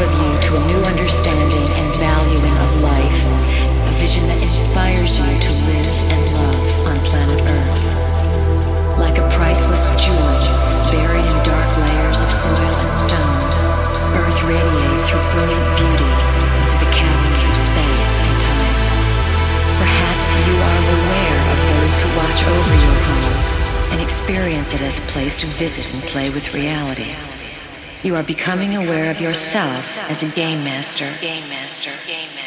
a new understanding and valuing of life. A vision that inspires you to live and love on planet Earth. Like a priceless jewel buried in dark layers of soil and stone, Earth radiates her brilliant beauty into the caverns of space and time. Perhaps you are aware of those who watch over your home and experience it as a place to visit and play with reality. You are becoming aware of yourself as a game master. Game master. Game master.